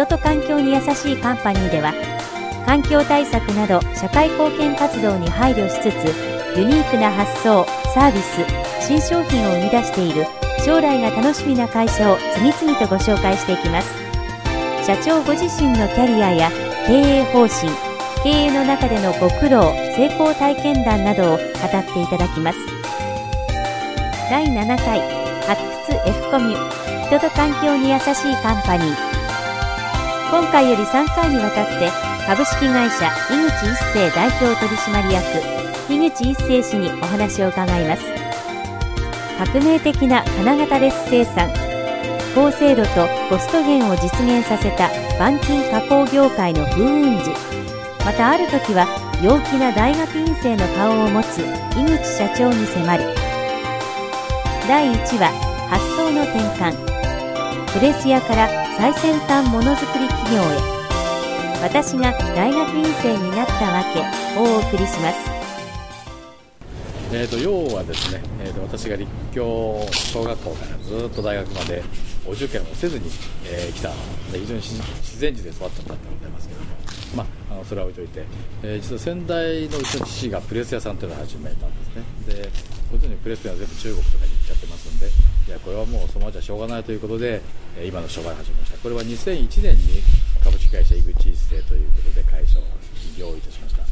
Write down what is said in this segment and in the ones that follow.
人と環境に優しいカンパニーでは環境対策など社会貢献活動に配慮しつつユニークな発想サービス新商品を生み出している将来が楽しみな会社を次々とご紹介していきます。社長ご自身のキャリアや経営方針経営の中でのご苦労成功体験談などを語っていただきます。第7回発掘 F コミュ人と環境に優しいカンパニー。今回より3回にわたって株式会社井口一生代表取締役井口一生氏にお話を伺います。革命的な金型レス生産高精度とコスト減を実現させた板金加工業界の風雲児。またある時は陽気な大学院生の顔を持つ井口社長に迫る。第1話発想の転換。プレス屋から最先端ものづくり企業へ。私が大学院生になったわけ。をお送りします。えーと、要はですね、えーと、私が立教小学校からずっと大学までお受験をせずに、えー、来た。で非常に自然児で育ったんでございますけども、まあ、あのそれは置いといて、えー、実は先代のうちの父がプレス屋さんというのを始めたんですね。でご存知プレスは全部中国とかにいやこれはもうそのままじゃしょうがないということで、え、今の商売を始めました。これは2001年に株式会社井口一生ということで会社を起業いたしました。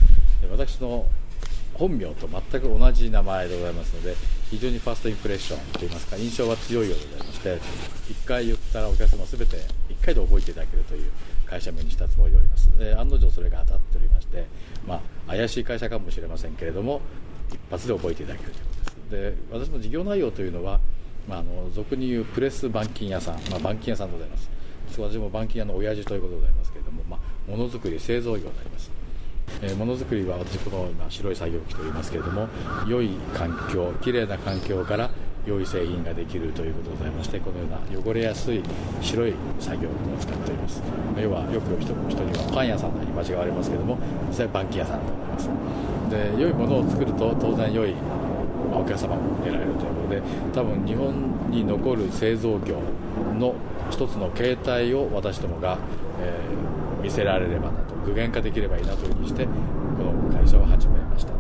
私の本名と全く同じ名前でございますので非常にファーストインプレッションといいますか印象は強いようでございまして1回言ったらお客様全て1回で覚えていただけるという会社名にしたつもりでおります、え、案の定それが当たっておりまして、まあ、怪しい会社かもしれませんけれども一発で覚えていただけるということです。で私の事業内容というのは、まあ、あの俗に言うプレス板金屋さん、まあ、板金屋さんでございます。私も板金屋の親父ということでございますけれども、ま、ものづくり製造業であります。え、ものづくりは私この今白い作業機と言いますけれども良い環境きれいな環境から良い製品ができるということでございましてこのような汚れやすい白い作業を使っております。要はよく人人にはパン屋さんに間違われますけども実際板金屋さんだと思います。で良いものを作ると当然良いお客様も得られるということで多分日本に残る製造業の一つの形態を私どもが、えー、見せられればなと具現化できればいいなというふうにしてこの会社を始めました、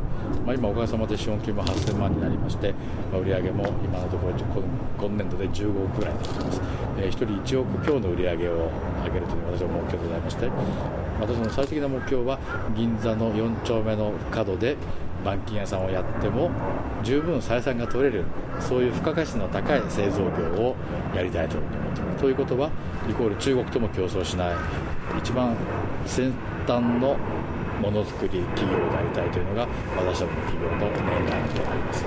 まあ、今おかげさまで資本金も8000万になりまして、まあ、売上も今のところ今年度で15億ぐらいになっています、えー、1人1億強の売り上げを上げるという私は目標でございまして私の最終的な目標は銀座の4丁目の角で板金屋さんをやっても十分採算が取れるそういう付加価値の高い製造業をやりたいと思っています。ということはイコール中国とも競争しない一番先端のものづくり企業でありたいというのが私どもの企業の念願であります、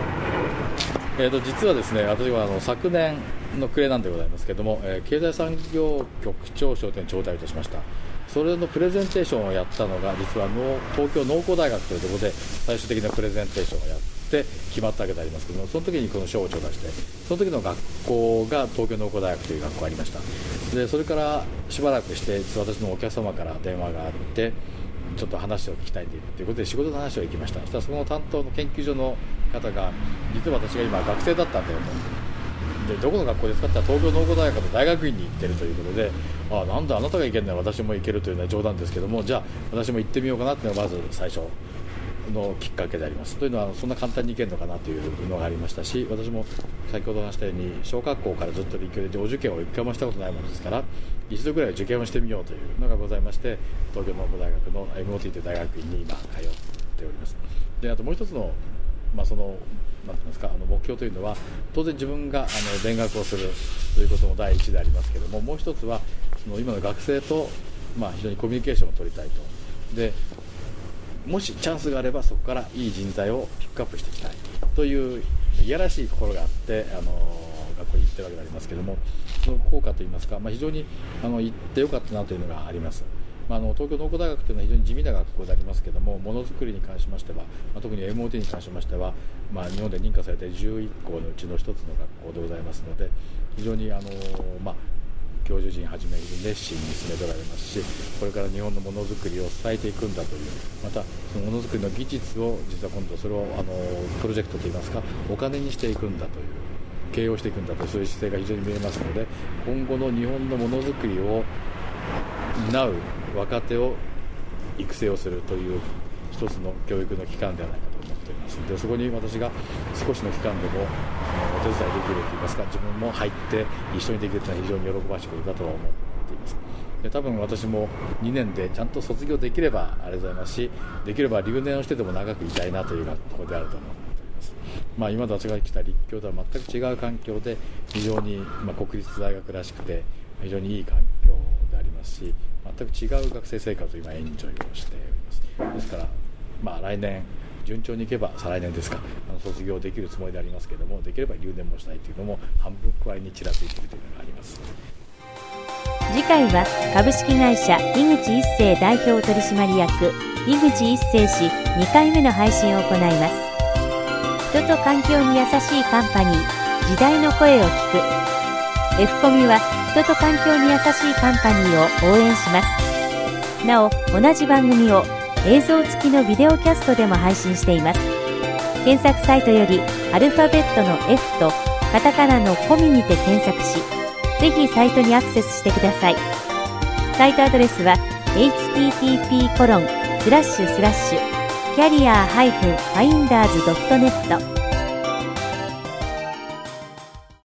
えーと、実はですね私はあの昨年の暮れなんでございますけれども、えー、経済産業局長賞というのを頂戴いたしました。それのプレゼンテーションをやったのが実は東京農工大学というところで最終的なプレゼンテーションをやって決まったわけでありますけどもその時にこの賞を頂戴してその時の学校が東京農工大学という学校がありました。でそれからしばらくして私のお客様から電話があってちょっと話を聞きたいということで仕事の話を行きました。そしたらその担当の研究所の方が実は私が今学生だったんだよと。でどこの学校ですかって言ったら東京農工大学の大学院に行ってるということであなんであなたが行けるなら私も行けるというのは冗談ですけどもじゃあ私も行ってみようかなというのがまず最初のきっかけであります。というのはそんな簡単に行けるのかなというのがありましたし私も先ほど話したように小学校からずっと立教でお受験を一回もしたことないものですから一度ぐらい受験をしてみようというのがございまして東京農工大学の MOT という大学院に今通っております。であともう一つのまあ、そのなんていますかあの目標というのは当然自分があの勉学をするということも第一でありますけれどももう一つはその今の学生と、まあ、非常にコミュニケーションを取りたいとでもしチャンスがあればそこからいい人材をピックアップしていきたいといういやらしい心があってあの学校に行ってるわけでありますけどもその効果といいますか、まあ、非常にあの行ってよかったなというのがあります。まあ、の東京農工大学というのは非常に地味な学校でありますけどもものづくりに関しましては、まあ、特に MOT に関しましては、まあ、日本で認可されて11校のうちの1つの学校でございますので非常にあの、まあ、教授陣はじめ熱心に進めておられますしこれから日本のものづくりを伝えていくんだというまたそのものづくりの技術を実は今度それをあのプロジェクトといいますかお金にしていくんだという経営をしていくんだとそういう姿勢が非常に見えますので今後の日本のものづくりを担う若手を育成をするという一つの教育の機関ではないかと思っています。でそこに私が少しの期間でもお手伝いできるといいますか自分も入って一緒にできるというのは非常に喜ばしいことだとは思っています。で多分私も2年でちゃんと卒業できればありがとうございますしできれば留年をしてでも長くいたいなという学校であると思っております。まあ、今私が来た立教とは全く違う環境で非常に、まあ、国立大学らしくて非常にいい環ますし全く違う学生生活を今エンジョイをしております。ですから、まあ、来年順調にいけば再来年ですかあの卒業できるつもりでありますけれどもできれば留年もしたいというのも半分くらいにちらついているというのがあります。次回は株式会社井口一生代表取締役井口一生氏2回目の配信を行います。人と環境に優しいカンパニー時代の声を聞く。F コミは人と環境に優しいカンパニーを応援します。なお同じ番組を映像付きのビデオキャストでも配信しています。検索サイトよりアルファベットの F とカタカナのコミにて検索しぜひサイトにアクセスしてください。サイトアドレスは http コロンスラッシュスラッシュキャリア -finders.net